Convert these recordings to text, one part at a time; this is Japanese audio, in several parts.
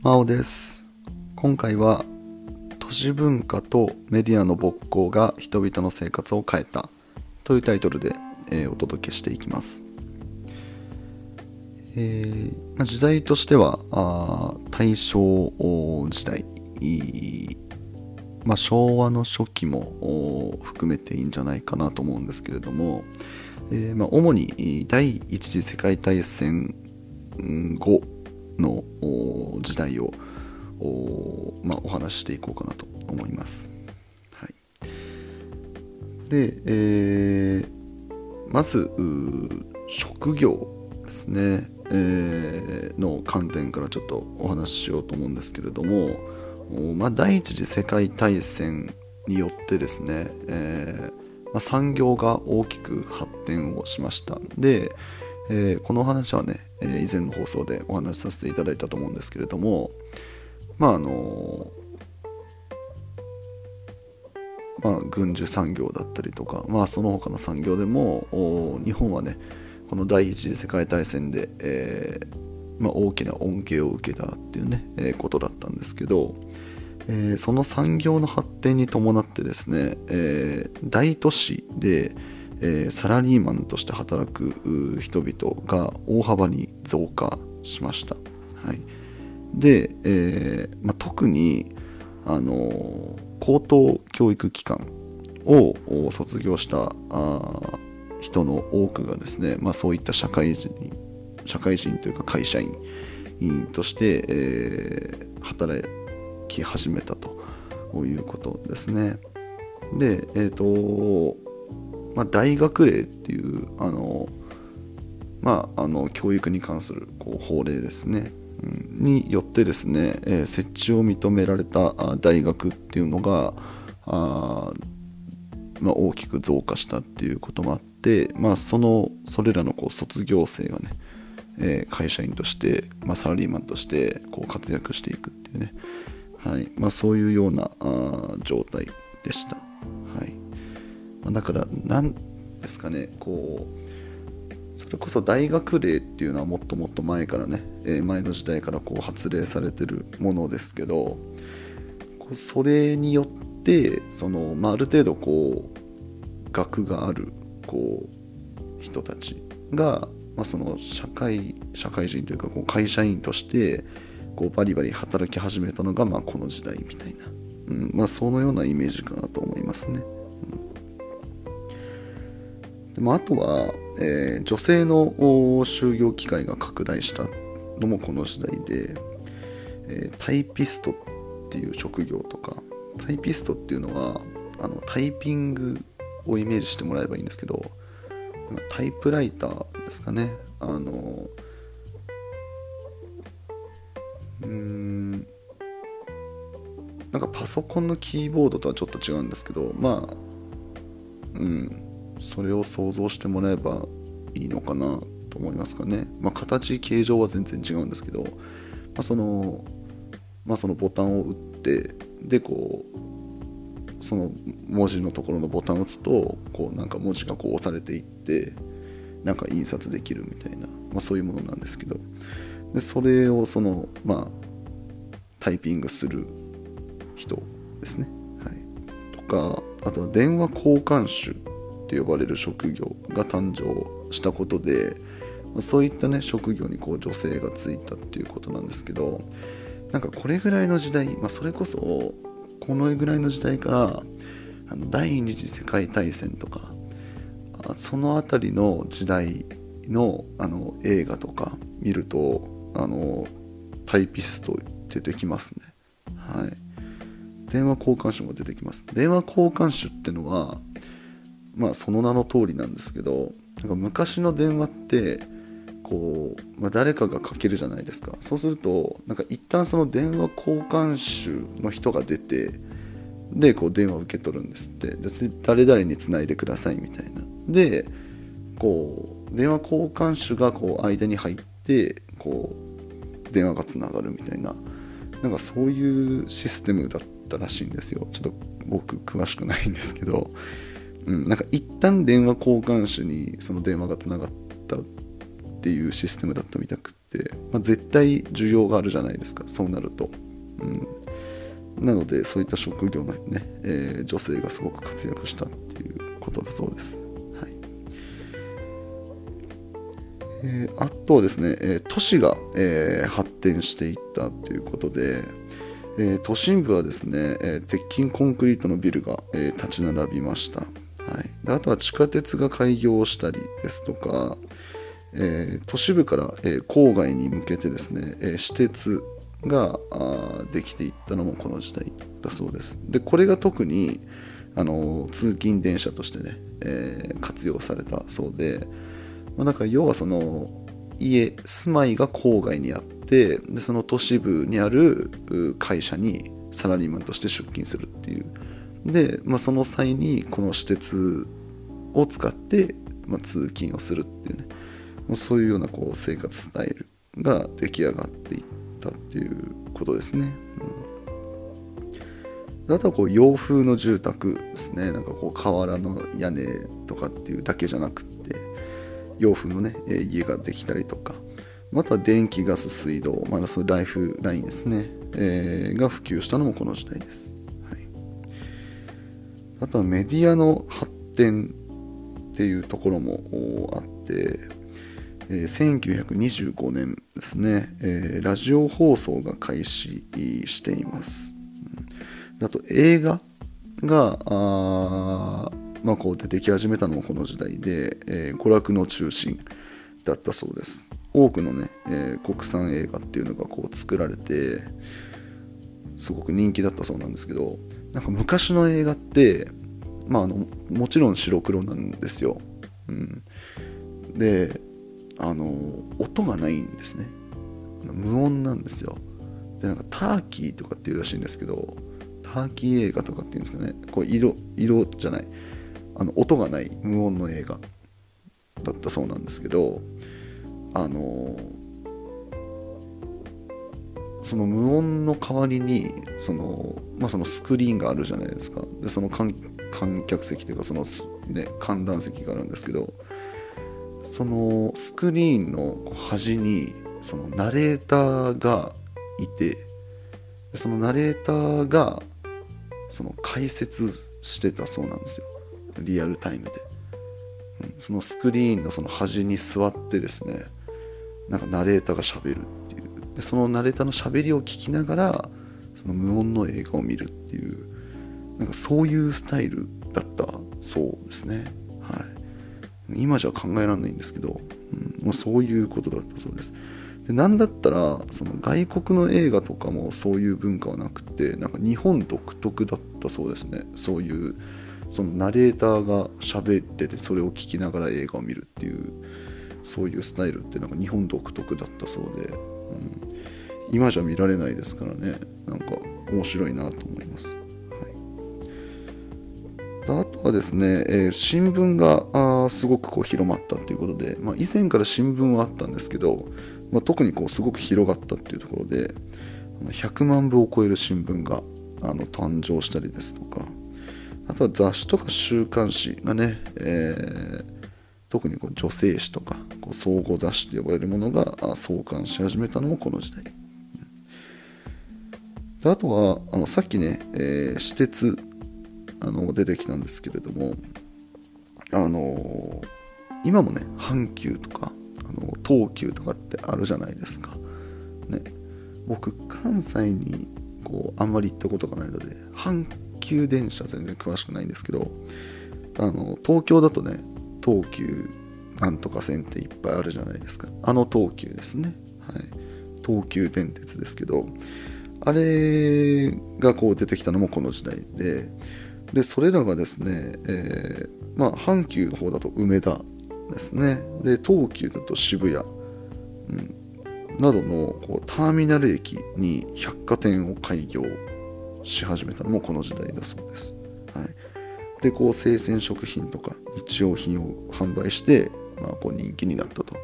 真央です。今回は都市文化とメディアの勃興が人々の生活を変えたというタイトルで、えー、お届けしていきます、えーまあ、時代としてはあ大正時代まあ、昭和の初期も含めていいんじゃないかなと思うんですけれども、えーまあ、主に第一次世界大戦後の時代をお,、まあ、お話ししていこうかなと思います。はい、で、えー、まず職業ですね、えー、の観点からちょっとお話ししようと思うんですけれども、まあ、第一次世界大戦によってですね、えーまあ、産業が大きく発展をしました。で、えー、この話はね、えー、以前の放送でお話しさせていただいたと思うんですけれどもまああのまあ、軍需産業だったりとか、まあ、その他の産業でも日本はねこの第一次世界大戦で、えーまあ、大きな恩恵を受けたっていうね、えー、ことだったんですけど、えー、その産業の発展に伴ってですね、え、大都市で、えー、サラリーマンとして働く人々が大幅に増加しました。はい、で、えーまあ、特に、あの高等教育機関を卒業した人の多くがですね、まあ、そういった社会人社会人というか会社員として、えー、働き始めたということですね。で、えっ、ー、とまあ、大学令っていうあの、まあ、あの教育に関するこう法令ですね、うん、によってですね、えー、設置を認められた大学っていうのがあ、まあ、大きく増加したっていうこともあって、まあ、そのそれらのこう卒業生がね、えー、会社員として、まあ、サラリーマンとしてこう活躍していくっていうね、はい。まあ、そういうようなあ状態でした。はい。まだから何ですかねこうそれこそ大学令っていうのはもっともっと前からね、え前の時代からこう発令されてるものですけどそれによってその、まあ、ある程度こう学があるこう人たちが、まあ、その社会社会人というかこう会社員としてこうバリバリ働き始めたのが、まあ、この時代みたいな、うんまあ、そのようなイメージかなと思いますね。でもあとは、えー、女性の就業機会が拡大したのもこの時代で、えー、タイピストっていう職業とかタイピストっていうのはあのタイピングをイメージしてもらえばいいんですけどタイプライターですかね。あのうんなんかパソコンのキーボードとはちょっと違うんですけどまあうん。それを想像してもらえばいいのかなと思いますかね。まあ、形形状は全然違うんですけど、まあ、そのまあ、そのボタンを打ってでこうその文字のところのボタンを打つとこうなんか文字がこう押されていってなんか印刷できるみたいな、まあ、そういうものなんですけど。でそれをそのまあタイピングする人ですね、はい、とかあとは電話交換手。って呼ばれる職業が誕生したことでそういったね職業にこう女性がついたっていうことなんですけどなんかこれぐらいの時代、まあ、それこそこのぐらいの時代からあの第二次世界大戦とかその辺りの時代のあの映画とか見るとあのタイピスト出てきますね。はい。電話交換手も出てきます。電話交換手ってのはまあその名の通りなんですけどなんか昔の電話ってこう、まあ、誰かがかけるじゃないですか。そうするとなんか一旦その電話交換手の人が出てでこう電話を受け取るんですって。誰々につないでくださいみたいな。でこう電話交換手がこう間に入ってこう電話がつながるみたいな。なんかそういうシステムだったらしいんですよ。ちょっと僕詳しくないんですけど。うん、なんか一旦電話交換手にその電話がつながったっていうシステムだったみたくっ、まあ、絶対需要があるじゃないですかそうなると、うん、なのでそういった職業のね、えー、女性がすごく活躍したっていうことだそうです、はい。えー、あとはですね、えー、都市が、えー、発展していったということで、え、都心部はですね、え、鉄筋コンクリートのビルが、え、立ち並びました、であとは地下鉄が開業したりですとか、えー、都市部から、えー、郊外に向けてですね、えー、私鉄ができていったのもこの時代だそうです。でこれが特にあの通勤電車としてね、えー、活用されたそうで、まあ、だか要はその家住まいが郊外にあってでその都市部にある会社にサラリーマンとして出勤するっていう。で、まあ、その際にこの私鉄を使って、まあ、通勤をするっていうね。そういうようなこう生活スタイルが出来上がっていったっていうことですね。うん、あとはこう洋風の住宅ですね。なんかこう瓦の屋根とかっていうだけじゃなくって洋風のね家ができたりとか。また電気ガス水道、まだそのライフラインですね、えー、が普及したのもこの時代です、はい、あとはメディアの発展っていうところもあってえー、1925年ですね、えー、ラジオ放送が開始しています。あと映画が、あまあ、こう出てき始めたのもこの時代で、えー、娯楽の中心だったそうです。多くのね、えー、国産映画っていうのがこう作られて、すごく人気だったそうなんですけど、なんか昔の映画って、まあ、あのもちろん白黒なんですよ。うん、であの音がないんですね。無音なんですよ。でなんかターキーとかっていうらしいんですけどターキー映画とかっていうんですかね。こう色色じゃない。あの音がない無音の映画。だったそうなんですけどあのその無音の代わりにその,、まあ、そのスクリーンがあるじゃないですか。でその観客席というかその、ね、観覧席があるんですけどそのスクリーンの端にそのナレーターがいてそのナレーターがその解説してたそうなんですよ。リアルタイムで、うん、そのスクリーンのその端に座ってですねなんかナレーターがしゃべるっていう。でそのナレーターのしゃべりを聞きながらその無音の映画を見るっていうなんかそういうスタイルだったそうですね。はい。今じゃ考えられないんですけど、うんまあ、そういうことだったそうです。でなんだったらその外国の映画とかもそういう文化はなくてなんか日本独特だったそうですね。そういうそのナレーターが喋っててそれを聞きながら映画を見るっていうそういうスタイルってなんか日本独特だったそうで、うん、今じゃ見られないですからね。なんか面白いなと思います。あとはですね、えー、新聞があすごくこう広まったということで、まあ、以前から新聞はあったんですけど、まあ、特にこうすごく広がったっていうところで100万部を超える新聞があの誕生したりですとかあとは雑誌とか週刊誌がね、えー、特にこう女性誌とかこう総合雑誌と呼ばれるものが創刊し始めたのもこの時代。であとはあのさっきね、えー、私鉄あの出てきたんですけれどもあの今もね阪急とかあの東急とかってあるじゃないですか、ね、僕関西にこうあんまり行ったことがないので阪急電車全然詳しくないんですけどあの東京だとね東急なんとか線っていっぱいあるじゃないですか。あの東急ですね、はい、東急電鉄ですけどあれがこう出てきたのもこの時代ででそれらがですね、えー、まあ、阪急の方だと梅田ですね。で東急だと渋谷、うん、などのこうターミナル駅に百貨店を開業し始めたのもこの時代だそうです、はい、でこう生鮮食品とか日用品を販売して、まあ、こう人気になったと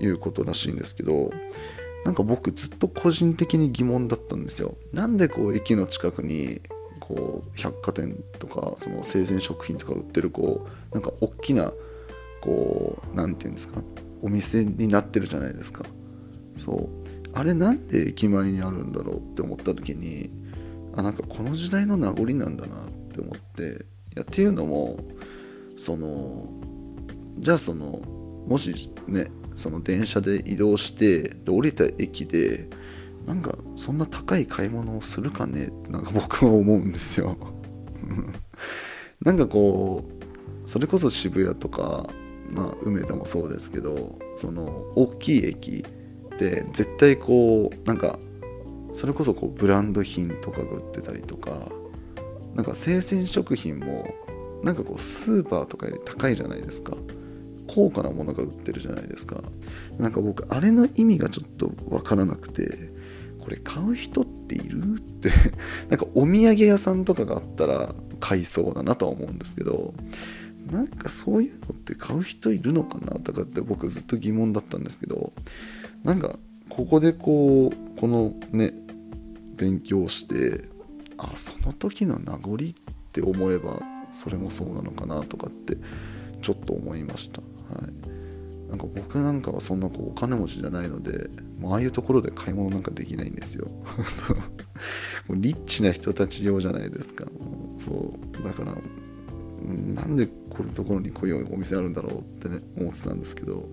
いうことらしいんですけどなんか僕ずっと個人的に疑問だったんですよ。なんでこう駅の近くにこう百貨店とかその生鮮食品とか売ってるこうなんか大きなこう何て言うんですかお店になってるじゃないですか。そう。あれなんで駅前にあるんだろうって思った時にあなんかこの時代の名残なんだなって思っていやっていうのもそのじゃあそのもしねその電車で移動してで降りた駅でなんかそんな高い買い物をするかねってなんか僕は思うんですよ。なんかこうそれこそ渋谷とかまあ梅田もそうですけどその大きい駅って絶対こうなんかそれこそこうブランド品とかが売ってたりとかなんか生鮮食品もなんかこうスーパーとかより高いじゃないですか。高価なものが売ってるじゃないですか。なんか僕あれの意味がちょっとわからなくてこれ買う人っているって。なんかお土産屋さんとかがあったら買いそうだなとは思うんですけど。なんかそういうのって買う人いるのかなとかって僕ずっと疑問だったんですけど。なんかここでこうこのね勉強してあその時の名残って思えばそれもそうなのかなとかってちょっと思いました、はい、なんか僕なんかはそんなこうお金持ちじゃないのでもうああいうところで買い物なんかできないんですよ。そう。リッチな人たち用じゃないですか。そう。だからなんでこういうところにこういうお店あるんだろうってね思ってたんですけど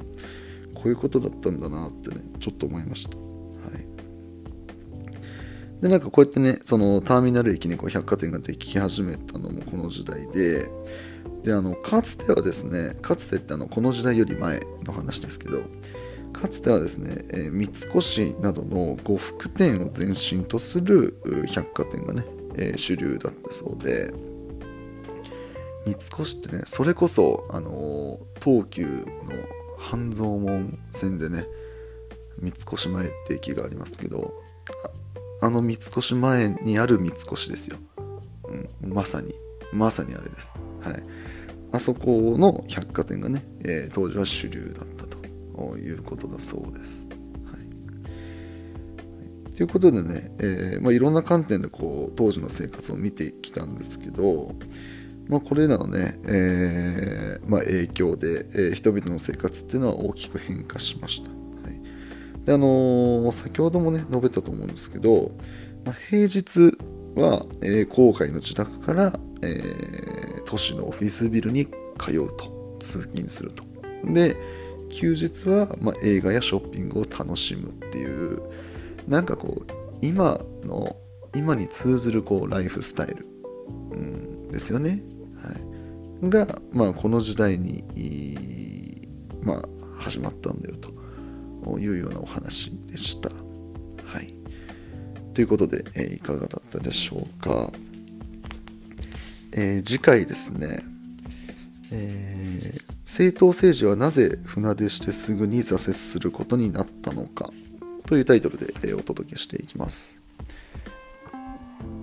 こういうことだったんだなってねちょっと思いました。はい。でなんかこうやってねそのターミナル駅にこう百貨店ができ始めたのもこの時代でであのかつてはですねかつてってあのこの時代より前の話ですけどかつてはですね、えー、三越などの呉服店を前身とする百貨店がね、えー、主流だったそうで三越ってねそれこそ、あの東急の半蔵門線でね三越前って駅がありますけどあの三越前にある三越ですよ、うん、まさにまさにあれです。はいあそこの百貨店がね、えー、当時は主流だったということだそうです。はい、ということでね、えーまあ、いろんな観点でこう当時の生活を見てきたんですけど、まあ、これらのね、えーまあ、影響で、えー、人々の生活っていうのは大きく変化しました。はいであのー、先ほどもね述べたと思うんですけど、まあ、平日は、えー、郊外の自宅から、え、都市のオフィスビルに通うと通勤すると。で休日は、ま、映画やショッピングを楽しむっていうなんかこう今の今に通ずるこうライフスタイル、うん、ですよね、はい、が、まあ、この時代に、まあ、始まったんだよと。いうようなお話でした。はい、ということで、え、いかがだったでしょうか。えー、次回ですね、えー、政党政治はなぜ船出してすぐに挫折することになったのかというタイトルで、え、お届けしていきます。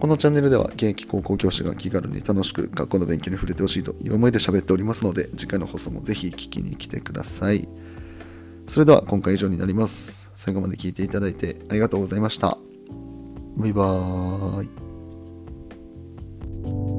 このチャンネルでは現役高校教師が気軽に楽しく学校の勉強に触れてほしいという思いで喋っておりますので次回の放送もぜひ聞きに来てください。それでは今回以上になります。最後まで聞いていただいてありがとうございました。バイバーイ。